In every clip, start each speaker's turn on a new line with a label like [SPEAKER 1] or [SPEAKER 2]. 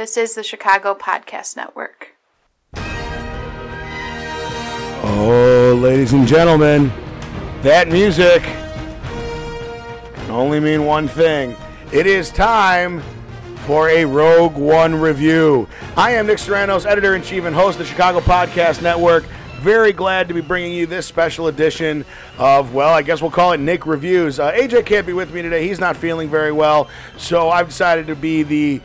[SPEAKER 1] This is the Chicago Podcast Network.
[SPEAKER 2] Oh, ladies and gentlemen, that music can only mean one thing. It is time for a Rogue One review. I am Nick Sarantos, editor in chief and host of the Chicago Podcast Network. Very glad to be bringing you this special edition of, well, I guess we'll call it Nick Reviews. Uh, AJ can't be with me today. He's not feeling very well. So I've decided to be the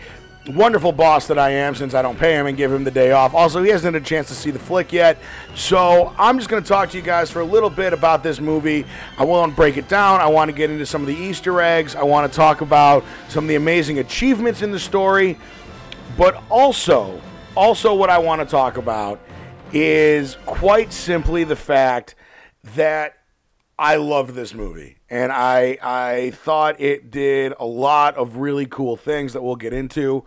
[SPEAKER 2] wonderful boss that I am since I don't pay him and give him the day off. Also, he hasn't had a chance to see the flick yet. So I'm just going to talk to you guys for a little bit about this movie. I want to break it down. I want to get into some of the Easter eggs. I want to talk about some of the amazing achievements in the story. But also, also what I want to talk about is quite simply the fact that I loved this movie, and I I thought it did a lot of really cool things that we'll get into.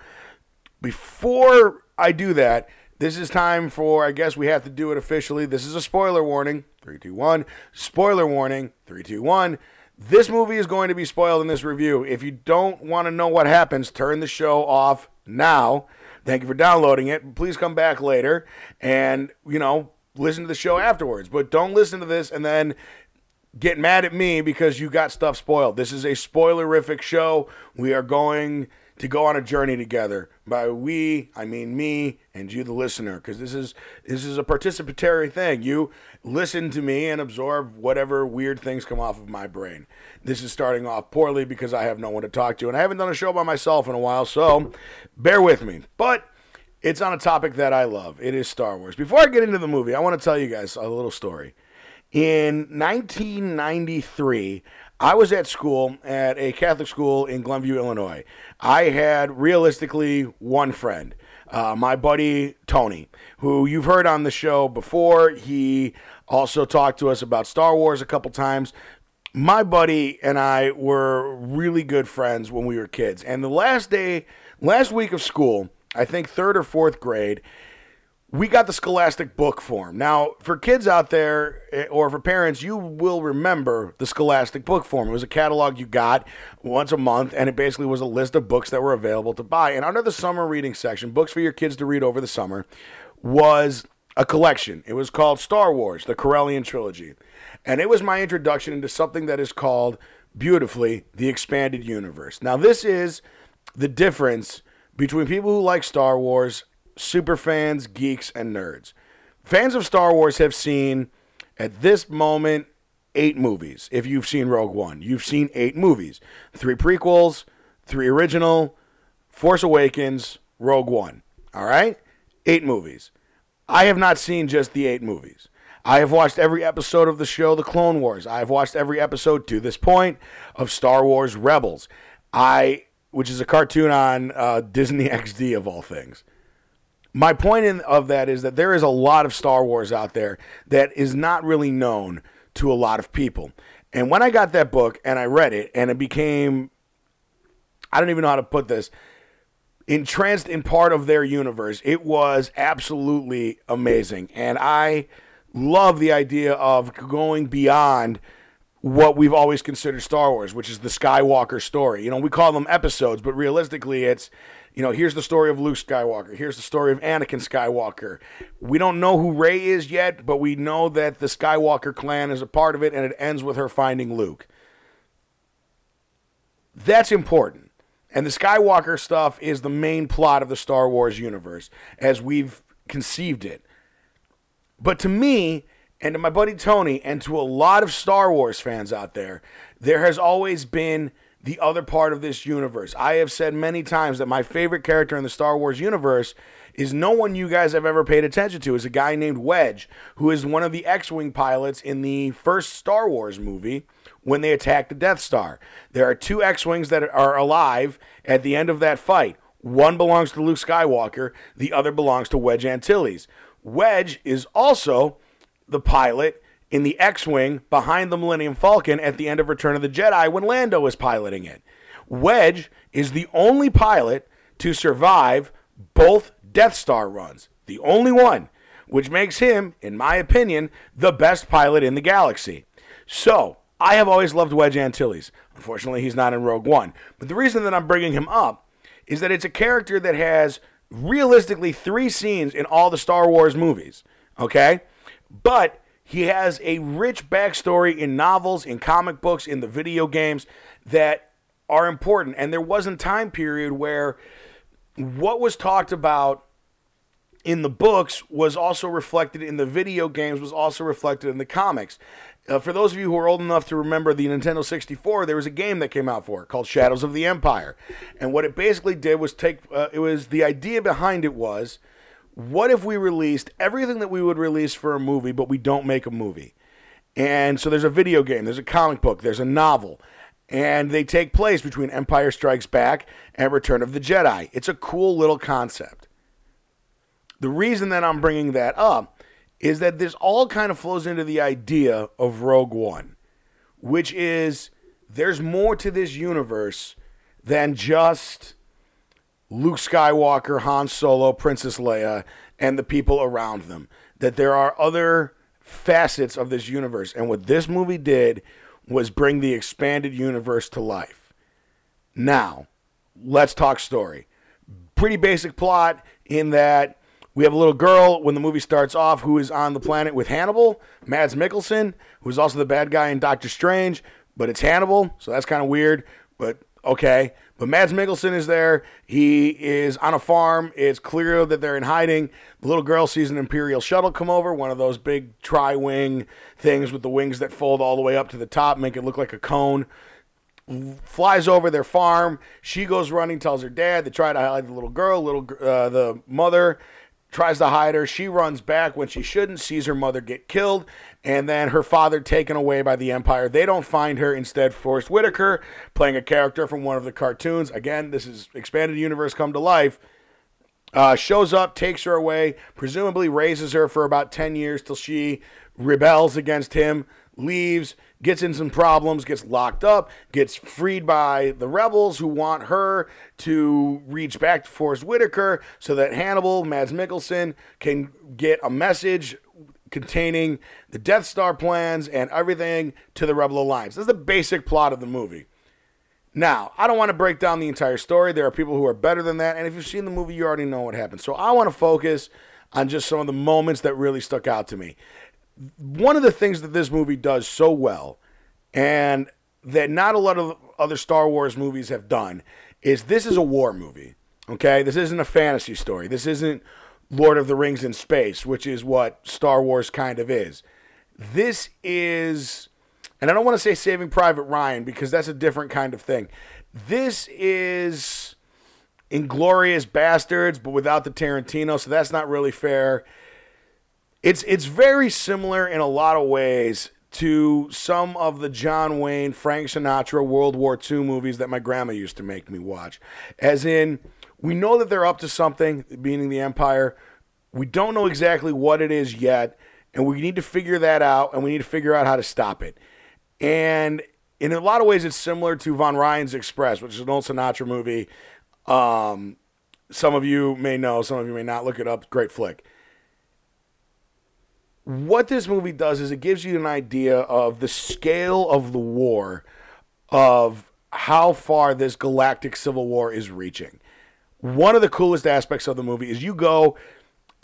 [SPEAKER 2] Before I do that, this is time for I guess we have to do it officially. This is a spoiler warning. Three, two, one. Spoiler warning. Three, two, one. This movie is going to be spoiled in this review. If you don't want to know what happens, turn the show off now. Thank you for downloading it. Please come back later and, you know, listen to the show afterwards. But don't listen to this and then get mad at me because you got stuff spoiled. This is a spoilerific show. We are going to go on a journey together. By we, I mean me and you, the listener, because this is this is a participatory thing. You listen to me and absorb whatever weird things come off of my brain. This is starting off poorly because I have no one to talk to, and I haven't done a show by myself in a while, so bear with me. But it's on a topic that I love. It is Star Wars. Before I get into the movie, I want to tell you guys a little story. In 1993, I was at school at a Catholic school in Glenview, Illinois. I had realistically one friend, uh, my buddy Tony, who you've heard on the show before. He also talked to us about Star Wars a couple times. My buddy and I were really good friends when we were kids. And the last day, last week of school, I think third or fourth grade, we got the Scholastic book form. Now, for kids out there eh, or for parents, you will remember the Scholastic book form. It was a catalog you got once a month, and it basically was a list of books that were available to buy. And under the summer reading section, books for your kids to read over the summer, was a collection. It was called Star Wars, the Corellian Trilogy. And it was my introduction into something that is called beautifully the expanded universe. Now, this is the difference between people who like Star Wars super fans, geeks, and nerds. Fans of Star Wars have seen, at this moment, eight movies. If you've seen Rogue One, you've seen eight movies three prequels, three original, Force Awakens, Rogue One. All right? Eight movies. I have not seen just the eight movies. I have watched every episode of the show The Clone Wars. I have watched every episode to this point of Star Wars Rebels. I which is a cartoon on uh, Disney XD of all things my point in, of that is that there is a lot of Star Wars out there that is not really known to a lot of people. And when I got that book and I read it, and it became, I don't even know how to put this, entranced in part of their universe, it was absolutely amazing. And I love the idea of going beyond what we've always considered Star Wars, which is the Skywalker story. You know, we call them episodes, but realistically, it's you know, here's the story of Luke Skywalker. Here's the story of Anakin Skywalker. We don't know who Rey is yet, but we know that the Skywalker clan is a part of it, and it ends with her finding Luke. That's important. And the Skywalker stuff is the main plot of the Star Wars universe as we've conceived it. But to me, and to my buddy Tony, and to a lot of Star Wars fans out there, there has always been the other part of this universe. I have said many times that my favorite character in the Star Wars universe is no one you guys have ever paid attention to. Is a guy named Wedge, who is one of the X-wing pilots in the first Star Wars movie when they attack the Death Star. There are two X-wings that are alive at the end of that fight. One belongs to Luke Skywalker, the other belongs to Wedge Antilles. Wedge is also the pilot in the X Wing behind the Millennium Falcon at the end of Return of the Jedi when Lando is piloting it. Wedge is the only pilot to survive both Death Star runs, the only one, which makes him, in my opinion, the best pilot in the galaxy. So, I have always loved Wedge Antilles. Unfortunately, he's not in Rogue One. But the reason that I'm bringing him up is that it's a character that has realistically three scenes in all the Star Wars movies. Okay? But he has a rich backstory in novels, in comic books, in the video games that are important. And there wasn't time period where what was talked about in the books was also reflected in the video games, was also reflected in the comics. Uh, for those of you who are old enough to remember the Nintendo 64, there was a game that came out for it called Shadows of the Empire. And what it basically did was take, uh, it was the idea behind it was what if we released everything that we would release for a movie, but we don't make a movie? And so there's a video game, there's a comic book, there's a novel, and they take place between Empire Strikes Back and Return of the Jedi. It's a cool little concept. The reason that I'm bringing that up is that this all kind of flows into the idea of Rogue One, which is there's more to this universe than just Luke Skywalker, Han Solo, Princess Leia, and the people around them. That there are other facets of this universe. And what this movie did was bring the expanded universe to life. Now, let's talk story. Pretty basic plot in that we have a little girl when the movie starts off who is on the planet with Hannibal, Mads Mikkelsen, who's also the bad guy in Doctor Strange, but it's Hannibal, so that's kind of weird, but okay. But Mads Mikkelsen is there. He is on a farm. It's clear that they're in hiding. The little girl sees an Imperial shuttle come over, one of those big tri wing things with the wings that fold all the way up to the top, make it look like a cone. Flies over their farm. She goes running, tells her dad. They try to hide the little girl. Little uh, the mother tries to hide her. She runs back when she shouldn't, sees her mother get killed, and then her father taken away by the Empire. They don't find her. Instead, Forest Whitaker, playing a character from one of the cartoons. Again, this is expanded universe come to life. Uh, shows up, takes her away, presumably raises her for about 10 years till she rebels against him, leaves, gets in some problems, gets locked up, gets freed by the rebels who want her to reach back to Forest Whitaker so that Hannibal, Mads Mikkelsen, can get a message containing the Death Star plans and everything to the Rebel Alliance. That's the basic plot of the movie. Now, I don't want to break down the entire story. There are people who are better than that. And if you've seen the movie, you already know what happens. So I want to focus on just some of the moments that really stuck out to me one of the things that this movie does so well, and that not a lot of other Star Wars movies have done, is this is a war movie. Okay, this isn't a fantasy story. This isn't Lord of the Rings in space, which is what Star Wars kind of is. This is, and I don't want to say Saving Private Ryan because that's a different kind of thing. This is Inglourious Basterds, but without the Tarantino, so that's not really fair. It's it's very similar in a lot of ways to some of the John Wayne, Frank Sinatra World War II movies that my grandma used to make me watch. As in, we know that they're up to something, meaning the Empire. We don't know exactly what it is yet, and we need to figure that out, and we need to figure out how to stop it. And in a lot of ways, it's similar to Von Ryan's Express, which is an old Sinatra movie. Um, some of you may know, some of you may not. Look it up. Great flick what this movie does is it gives you an idea of the scale of the war, of how far this galactic civil war is reaching. One of the coolest aspects of the movie is you go.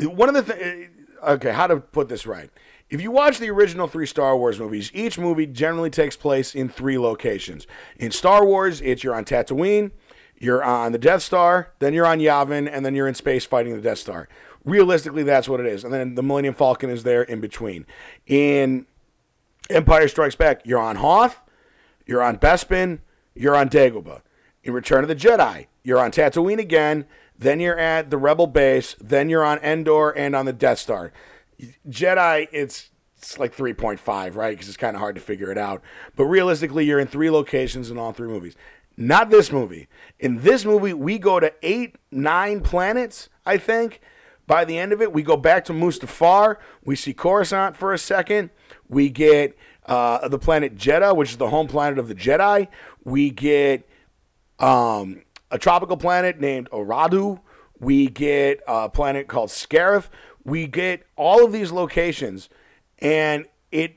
[SPEAKER 2] One of the th- okay, how to put this right. If you watch the original three Star Wars movies, each movie generally takes place in three locations. In Star Wars, it's you're on Tatooine, you're on the Death Star, then you're on Yavin, and then you're in space fighting the Death Star realistically, that's what it is. And then the Millennium Falcon is there in between. In Empire Strikes Back, you're on Hoth, you're on Bespin, you're on Dagobah. In Return of the Jedi, you're on Tatooine again, then you're at the Rebel base, then you're on Endor and on the Death Star. Jedi, it's it's like 3.5, right? Because it's kind of hard to figure it out. But realistically, you're in three locations in all three movies. Not this movie. In this movie, we go to eight, nine planets, I think. By the end of it, we go back to Mustafar. We see Coruscant for a second. We get uh, the planet Jedha, which is the home planet of the Jedi. We get um, a tropical planet named Oradu. We get a planet called Scarif. We get all of these locations, and it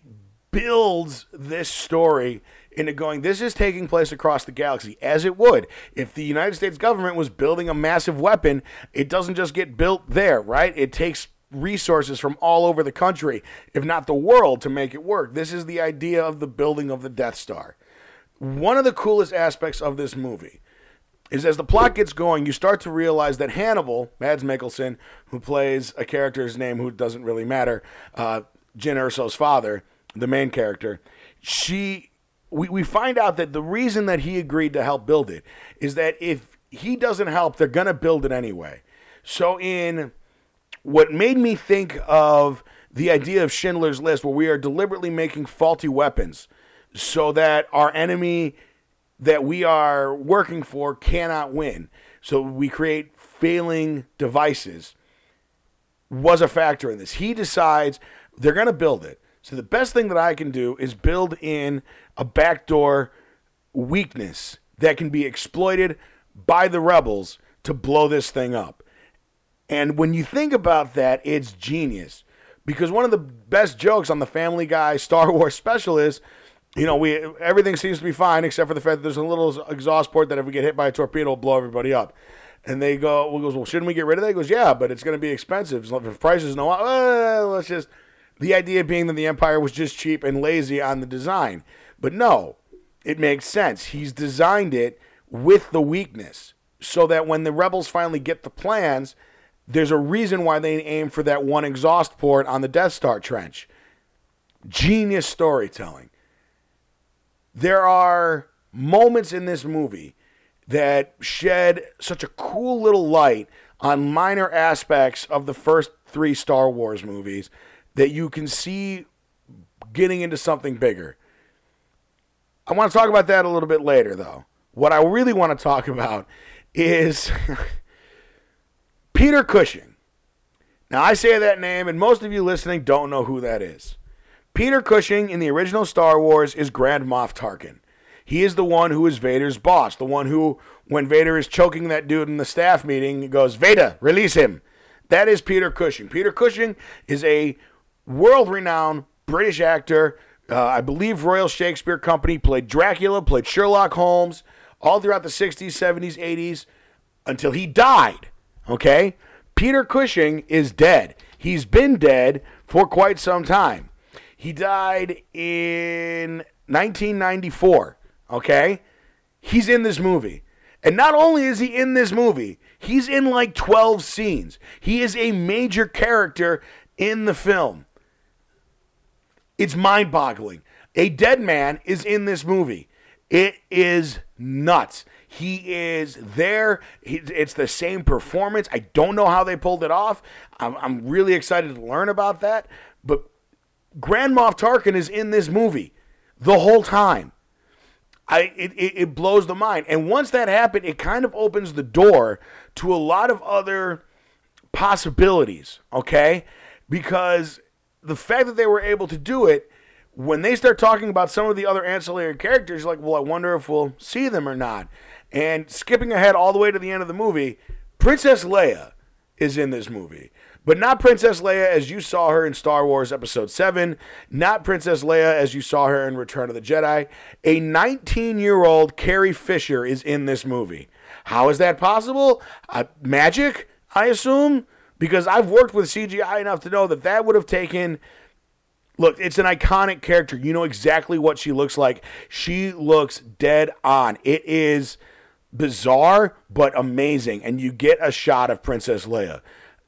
[SPEAKER 2] builds this story into going, this is taking place across the galaxy, as it would. If the United States government was building a massive weapon, it doesn't just get built there, right? It takes resources from all over the country, if not the world, to make it work. This is the idea of the building of the Death Star. One of the coolest aspects of this movie is as the plot gets going, you start to realize that Hannibal, Mads Mikkelsen, who plays a character's name who doesn't really matter, uh, Erso's father, the main character, she we, we find out that the reason that he agreed to help build it is that if he doesn't help, they're gonna build it anyway. So in what made me think of the idea of Schindler's List, where we are deliberately making faulty weapons so that our enemy that we are working for cannot win. So we create failing devices was a factor in this. He decides they're going to build it. So the best thing that I can do is build in a backdoor weakness that can be exploited by the rebels to blow this thing up. And when you think about that, it's genius. Because one of the best jokes on the Family Guy Star Wars special is you know, we everything seems to be fine except for the fact that there's a little exhaust port that if we get hit by a torpedo, it'll blow everybody up. And they go, well, goes, well, shouldn't we get rid of that? He goes, yeah, but it's going to be expensive. If prices no, uh, let's just. The idea being that the Empire was just cheap and lazy on the design, but no, it makes sense. He's designed it with the weakness so that when the rebels finally get the plans, there's a reason why they aim for that one exhaust port on the Death Star trench. Genius storytelling there are moments in this movie that shed such a cool little light on minor aspects of the first three Star Wars movies that you can see getting into something bigger. I want to talk about that a little bit later, though. What I really want to talk about is Peter Cushing. Now, I say that name, and most of you listening don't know who that is. Peter Cushing in the original Star Wars is Grand Moff Tarkin. He is the one who is Vader's boss, the one who, when Vader is choking that dude in the staff meeting, goes, Vader, release him. That is Peter Cushing. Peter Cushing is a world renowned British actor. Uh, I believe Royal Shakespeare Company played Dracula, played Sherlock Holmes, all throughout the 60s, 70s, 80s, until he died. Okay? Peter Cushing is dead. He's been dead for quite some time. He died in 1994. Okay? He's in this movie. And not only is he in this movie, he's in like 12 scenes. He is a major character in the film. It's mind boggling. A dead man is in this movie. It is nuts. He is there. It's the same performance. I don't know how they pulled it off. I'm, I'm really excited to learn about that. But Grand Moff Tarkin is in this movie the whole time. I it, it, it blows the mind. And once that happened, it kind of opens the door to a lot of other possibilities, okay? Because the fact that they were able to do it, when they start talking about some of the other ancillary characters, like, well, I wonder if we'll see them or not. And skipping ahead all the way to the end of the movie, Princess Leia is in this movie. But not Princess Leia as you saw her in Star Wars Episode 7, not Princess Leia as you saw her in Return of the Jedi. A 19 year old Carrie Fisher is in this movie. How is that possible? Uh, magic, I assume? Because I've worked with CGI enough to know that that would have taken. Look, it's an iconic character. You know exactly what she looks like. She looks dead on. It is bizarre, but amazing. And you get a shot of Princess Leia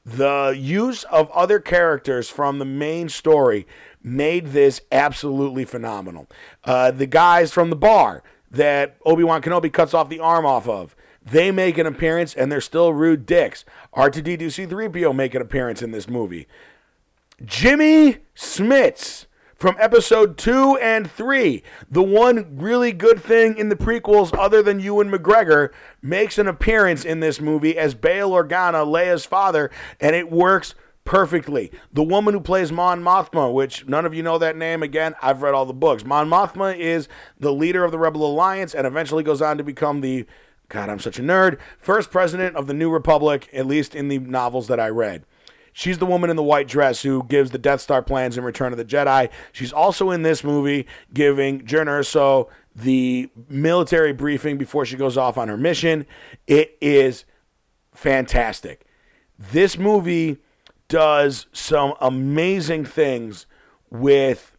[SPEAKER 2] the use of other characters from the main story made this absolutely phenomenal. Uh, the guys from the bar that Obi Wan Kenobi cuts off the arm off of, they make an appearance and they're still rude dicks. R2D2 C3PO make an appearance in this movie. Jimmy Smits from episode two and three. The one really good thing in the prequels, other than Ewan McGregor, makes an appearance in this movie as Bail Organa, Leia's father, and it works perfectly. The woman who plays Mon Mothma, which none of you know that name, again, I've read all the books. Mon Mothma is the leader of the Rebel Alliance and eventually goes on to become the God, I'm such a nerd. First president of the New Republic, at least in the novels that I read. She's the woman in the white dress who gives the Death Star plans in Return of the Jedi. She's also in this movie giving Jyn Erso the military briefing before she goes off on her mission. It is fantastic. This movie does some amazing things with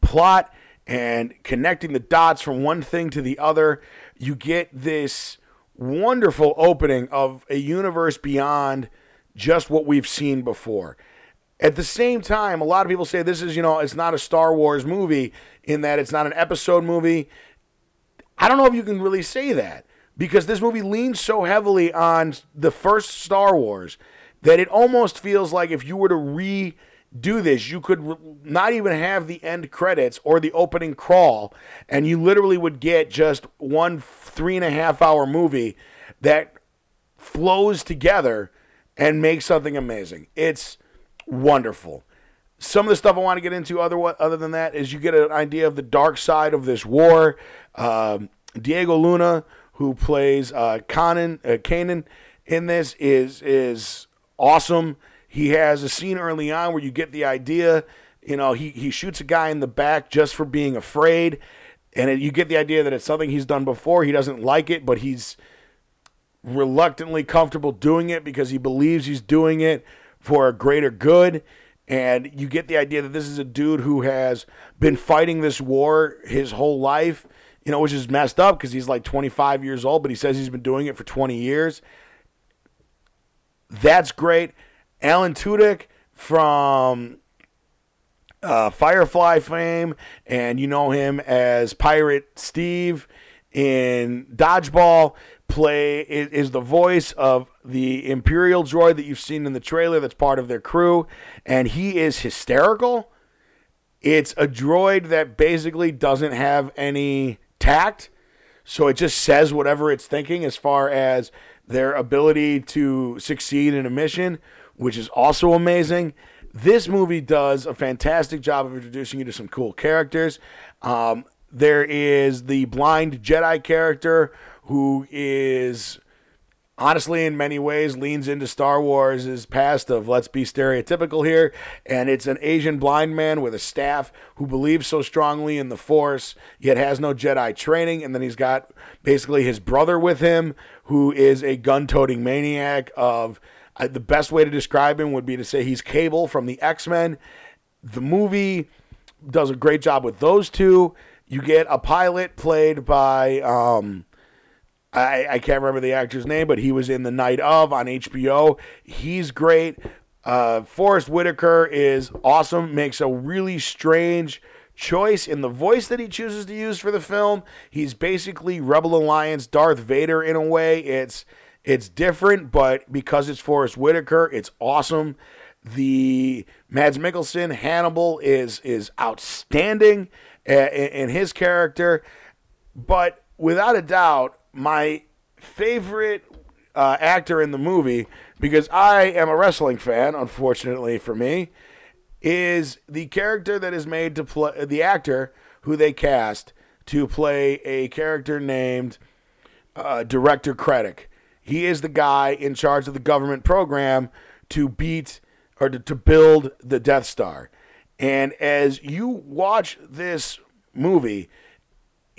[SPEAKER 2] plot and connecting the dots from one thing to the other. You get this wonderful opening of a universe beyond just what we've seen before. At the same time, a lot of people say this is, you know, it's not a Star Wars movie in that it's not an episode movie. I don't know if you can really say that because this movie leans so heavily on the first Star Wars that it almost feels like if you were to redo this, you could not even have the end credits or the opening crawl, and you literally would get just one three and a half hour movie that flows together and make something amazing. It's wonderful. Some of the stuff I want to get into other other than that is you get an idea of the dark side of this war. Um, Diego Luna, who plays uh, Kanan, uh, Kanan in this, is is awesome. He has a scene early on where you get the idea. You know, he he shoots a guy in the back just for being afraid, and it, you get the idea that it's something he's done before. He doesn't like it, but he's reluctantly comfortable doing it because he believes he's doing it for a greater good. And you get the idea that this is a dude who has been fighting this war his whole life, you know, which is messed up because he's like 25 years old, but he says he's been doing it for 20 years. That's great. Alan Tudyk from uh, Firefly fame, and you know him as Pirate Steve in Dodgeball play is, the voice of the Imperial droid that you've seen in the trailer that's part of their crew, and he is hysterical. It's a droid that basically doesn't have any tact, so it just says whatever it's thinking as far as their ability to succeed in a mission, which is also amazing. This movie does a fantastic job of introducing you to some cool characters. Um, there is the blind Jedi character who is honestly in many ways leans into Star Wars' past of let's be stereotypical here and it's an Asian blind man with a staff who believes so strongly in the force yet has no Jedi training and then he's got basically his brother with him who is a gun-toting maniac of uh, the best way to describe him would be to say he's Cable from the X-Men. The movie does a great job with those two. You get a pilot played by um, I, I can't remember the actor's name, but he was in The Night of on HBO. He's great. Uh, Forest Whitaker is awesome, makes a really strange choice in the voice that he chooses to use for the film. He's basically Rebel Alliance Darth Vader in a way. It's it's different, but because it's Forest Whitaker, it's awesome. The Mads Mikkelsen Hannibal is is outstanding uh, in, in his character, but without a doubt, my favorite uh, actor in the movie, because I am a wrestling fan, unfortunately for me, is the character that is made to play the actor who they cast to play a character named uh, Director Krennic. He is the guy in charge of the government program to beat or to, to build the Death Star. And as you watch this movie,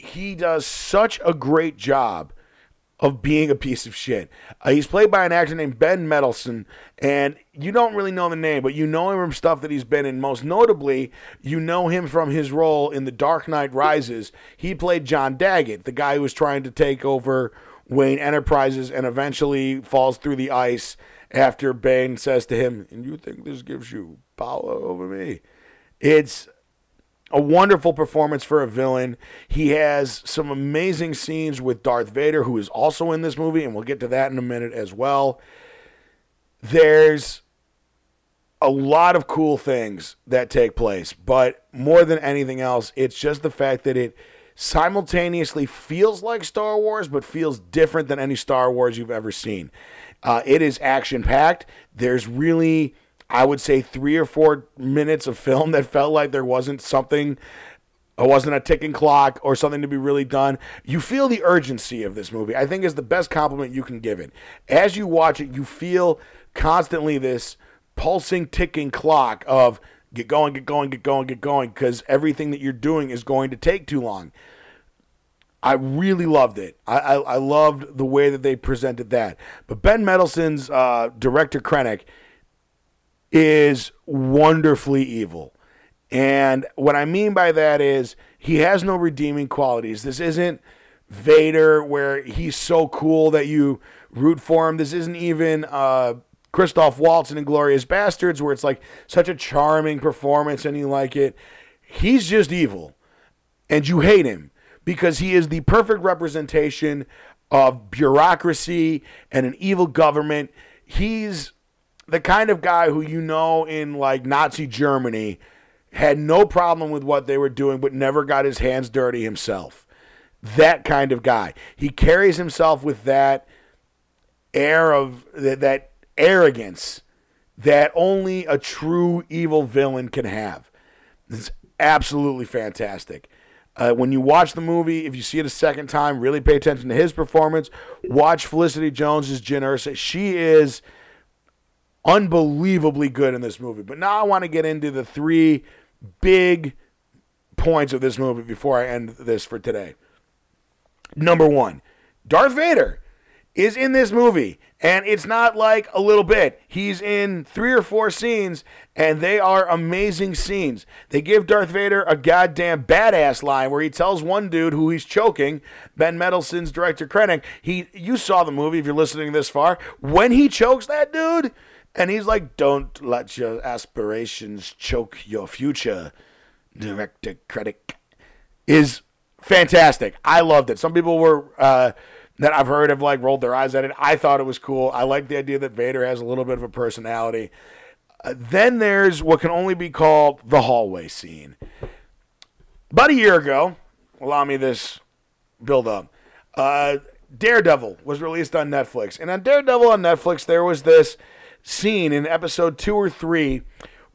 [SPEAKER 2] he does such a great job of being a piece of shit. Uh, he's played by an actor named Ben Mendelsohn, and you don't really know the name, but you know him from stuff that he's been in. Most notably, you know him from his role in The Dark Knight Rises. He played John Daggett, the guy who was trying to take over Wayne Enterprises and eventually falls through the ice after Bane says to him, And you think this gives you power over me? It's a wonderful performance for a villain. He has some amazing scenes with Darth Vader, who is also in this movie, and we'll get to that in a minute as well. There's a lot of cool things that take place, but more than anything else, it's just the fact that it simultaneously feels like Star Wars, but feels different than any Star Wars you've ever seen. Uh, it is action packed. There's really I would say three or four minutes of film that felt like there wasn't something it wasn't a ticking clock or something to be really done. You feel the urgency of this movie. I think is the best compliment you can give it. As you watch it, you feel constantly this pulsing, ticking clock of get going, get going, get going, get going, because everything that you're doing is going to take too long. I really loved it. I, I, I loved the way that they presented that. But Ben Mendelsohn's uh, director Krennic is wonderfully evil. And what I mean by that is he has no redeeming qualities. This isn't Vader where he's so cool that you root for him. This isn't even uh, Christoph Waltz in Inglourious Basterds where it's like such a charming performance and you like it. He's just evil. And you hate him because he is the perfect representation of bureaucracy and an evil government. He's the kind of guy who you know in like Nazi Germany had no problem with what they were doing, but never got his hands dirty himself. That kind of guy. He carries himself with that air of that, that arrogance that only a true evil villain can have. It's absolutely fantastic. Uh, when you watch the movie, if you see it a second time, really pay attention to his performance. Watch Felicity Jones Jyn Erso. She is unbelievably good in this movie. But now I want to get into the three big points of this movie before I end this for today. Number one, Darth Vader is in this movie, and it's not like a little bit. He's in three or four scenes, and they are amazing scenes. They give Darth Vader a goddamn badass line where he tells one dude who he's choking, Ben Mendelsohn's director Krennic. He, you saw the movie if you're listening this far. When he chokes that dude, and he's like, "Don't let your aspirations choke your future." Director Krennic is fantastic. I loved it. Some people were uh, that I've heard have like rolled their eyes at it. I thought it was cool. I like the idea that Vader has a little bit of a personality. Uh, then there's what can only be called the hallway scene. About a year ago, allow me this build up. Uh, Daredevil was released on Netflix, and on Daredevil on Netflix there was this scene in episode two or three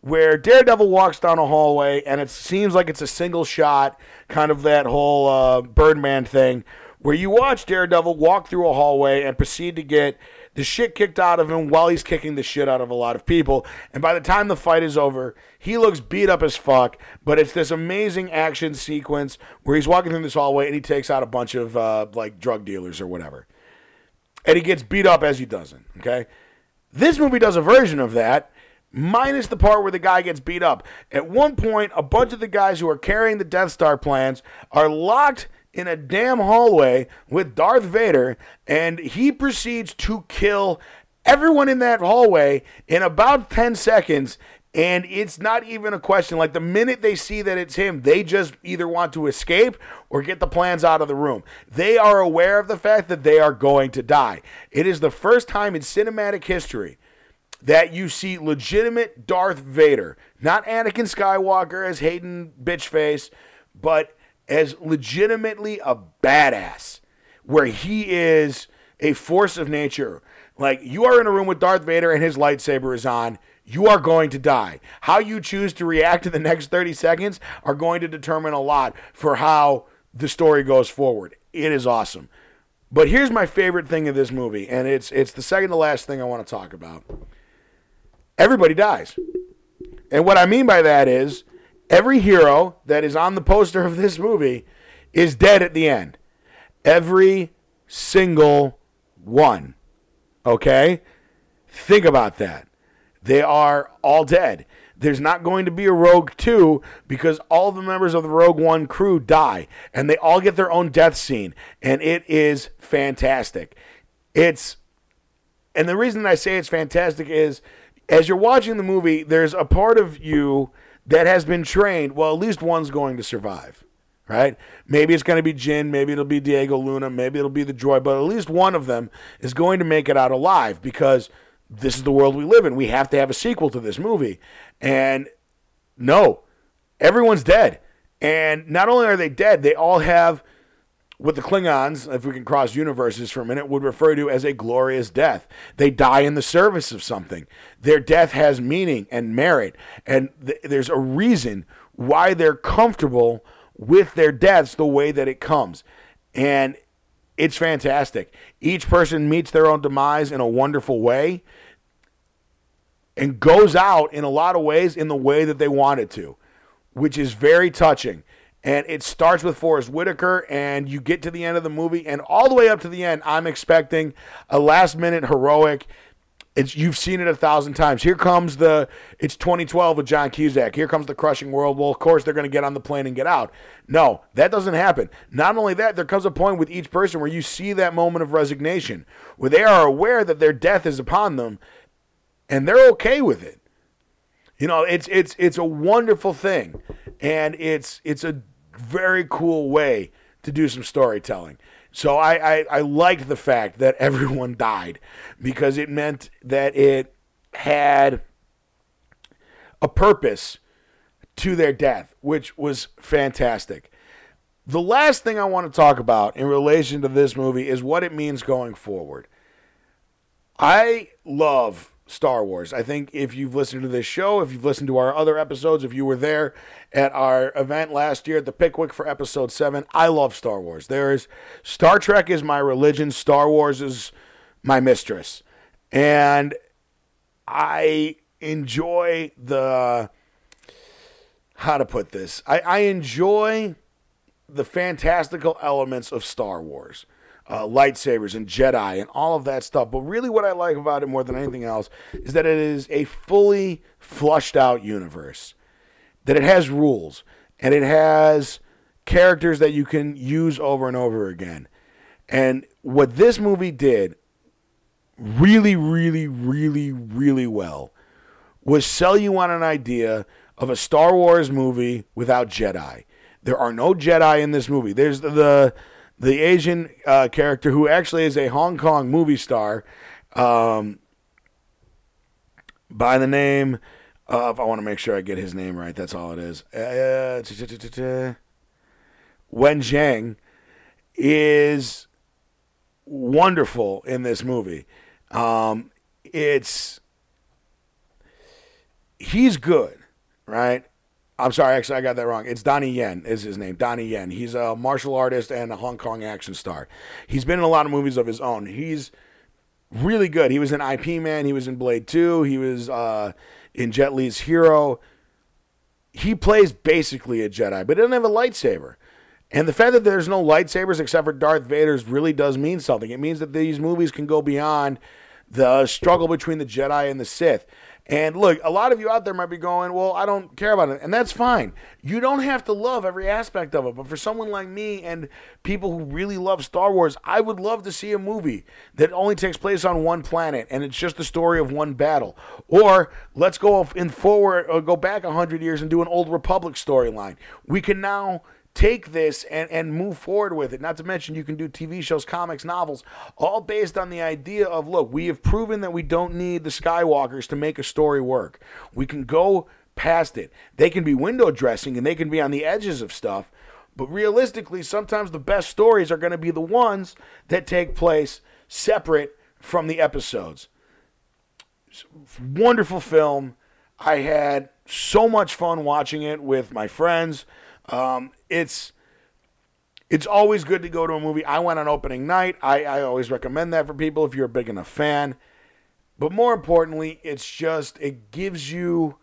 [SPEAKER 2] where Daredevil walks down a hallway and it seems like it's a single shot, kind of that whole uh, Birdman thing, where you watch Daredevil walk through a hallway and proceed to get the shit kicked out of him while he's kicking the shit out of a lot of people. And by the time the fight is over, he looks beat up as fuck. But it's this amazing action sequence where he's walking through this hallway and he takes out a bunch of uh, like drug dealers or whatever. And he gets beat up as he doesn't. Okay. This movie does a version of that, minus the part where the guy gets beat up. At one point, a bunch of the guys who are carrying the Death Star plans are locked in a damn hallway with Darth Vader, and he proceeds to kill everyone in that hallway in about 10 seconds. And it's not even a question. Like the minute they see that it's him, they just either want to escape or get the plans out of the room. They are aware of the fact that they are going to die. It is the first time in cinematic history that you see legitimate Darth Vader, not Anakin Skywalker as Hayden Bitchface, but as legitimately a badass, where he is a force of nature. Like you are in a room with Darth Vader and his lightsaber is on you are going to die. How you choose to react in the next 30 seconds are going to determine a lot for how the story goes forward. It is awesome. But here's my favorite thing of this movie, and it's it's the second to last thing I want to talk about. Everybody dies. And what I mean by that is every hero that is on the poster of this movie is dead at the end. Every single one. Okay? Think about that. They are all dead. There's not going to be a Rogue 2 because all the members of the Rogue One crew die and they all get their own death scene. And it is fantastic. It's, and the reason I say it's fantastic is as you're watching the movie, there's a part of you that has been trained. Well, at least one's going to survive, right? Maybe it's going to be Jyn. maybe it'll be Diego Luna, maybe it'll be the Droid, but at least one of them is going to make it out alive because this is the world we live in. We have to have a sequel to this movie. And no, everyone's dead. And not only are they dead, they all have what the Klingons, if we can cross universes for a minute, would refer to as a glorious death. They die in the service of something. Their death has meaning and merit. And th- there's a reason why they're comfortable with their deaths the way that it comes. And it's fantastic. Each person meets their own demise in a wonderful way and goes out in a lot of ways in the way that they wanted to, which is very touching. And it starts with Forest Whitaker, and you get to the end of the movie, and all the way up to the end, I'm expecting a last minute heroic. It's you've seen it a thousand times. Here comes the it's 2012 with John Cusack. Here comes the crushing world. Well, of course they're going to get on the plane and get out. No, that doesn't happen. Not only that, there comes a point with each person where you see that moment of resignation, where they are aware that their death is upon them, and they're okay with it. You know, it's it's it's a wonderful thing, and it's it's a very cool way to do some storytelling. So I, I, I liked the fact that everyone died because it meant that it had a purpose to their death, which was fantastic. The last thing I want to talk about in relation to this movie is what it means going forward. I love Star Wars. I think if you've listened to this show, if you've listened to our other episodes, if you were there at our event last year at the Pickwick for episode 7, I love Star Wars. There is Star Trek is my religion, Star Wars is my mistress. And I enjoy the how to put this. I, I enjoy the fantastical elements of Star Wars uh, lightsabers and Jedi and all of that stuff. But really, what I like about it more than anything else is that it is a fully flushed out universe, that it has rules and it has characters that you can use over and over again. And what this movie did really, really, really, really well was sell you on an idea of a Star Wars movie without Jedi. There are no Jedi in this movie. There's the, the the Asian uh, character who actually is a Hong Kong movie star um, by the name of, I want to make sure I get his name right, that's all it is. Uh, Wen Zhang is wonderful in this movie. Um, it's he's good, right? I'm sorry, actually, I got that wrong. It's Donnie Yen is his name. Donnie Yen. He's a martial artist and a Hong Kong action star. He's been in a lot of movies of his own. He's really good. He was in IP Man. He was in Blade Two. He was uh, in Jet Li's Hero. He plays basically a Jedi, but he doesn't have a lightsaber. And the fact that there's no lightsabers except for Darth Vader's really does mean something. It means that these movies can go beyond the struggle between the Jedi and the Sith. And look, a lot of you out there might be going, well, I don't care about it. And that's fine. You don't have to love every aspect of it. But for someone like me and people who really love Star Wars, I would love to see a movie that only takes place on one planet and it's just the story of one battle. Or let's go in forward or go back 100 years and do an Old Republic storyline. We can now take this and, and move forward with it. Not to mention, you can do TV shows, comics, novels, all based on the idea of look, we have proven that we don't need the Skywalkers to make a story work. We can go past it. They can be window dressing and they can be on the edges of stuff. But realistically, sometimes the best stories are going to be the ones that take place separate from the episodes. Wonderful film. I had so much fun watching it with my friends. Um, it's it's always good to go to a movie. I went on opening night. I, I always recommend that for people if you're a big enough fan. But more importantly, it's just it gives you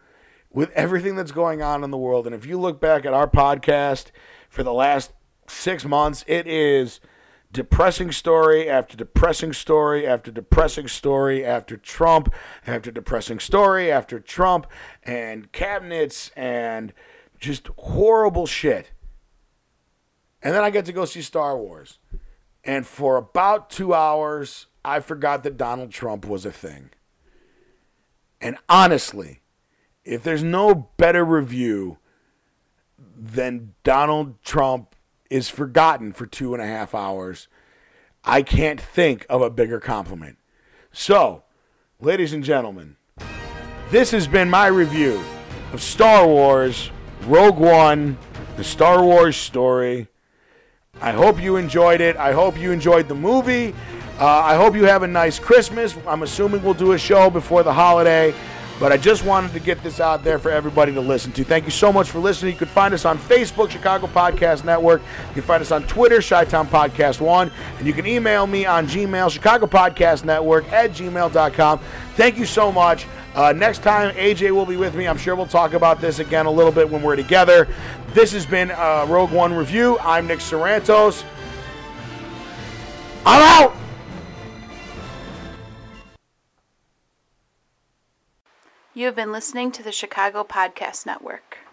[SPEAKER 2] with everything that's going on in the world. And if you look back at our podcast for the last six months, it is depressing story after depressing story after depressing story after Trump after depressing story after Trump and cabinets and just horrible shit. And then I get to go see Star Wars. And for about two hours, I forgot that Donald Trump was a thing. And honestly, if there's no better review than Donald Trump is forgotten for two and a half hours, I can't think of a bigger compliment. So, ladies and gentlemen, this has been my review of Star Wars Rogue One, the Star Wars story. I hope you enjoyed it. I hope you enjoyed the movie. Uh, I hope you have a nice Christmas. I'm assuming we'll do a show before the holiday. But I just wanted to get this out there for everybody to listen to. Thank you so much for listening. You can find us on Facebook, Chicago Podcast Network. You can find us on Twitter, Chi-Town Podcast 1. And you can email me on Gmail, Chicago Podcast Network at gmail.com. Thank you so much. Uh, next time, AJ will be with me. I'm sure we'll talk about this again a little bit when we're together. This has been uh, Rogue One Review. I'm Nick Sarantos. I'm out!
[SPEAKER 1] You have been listening to the Chicago Podcast Network.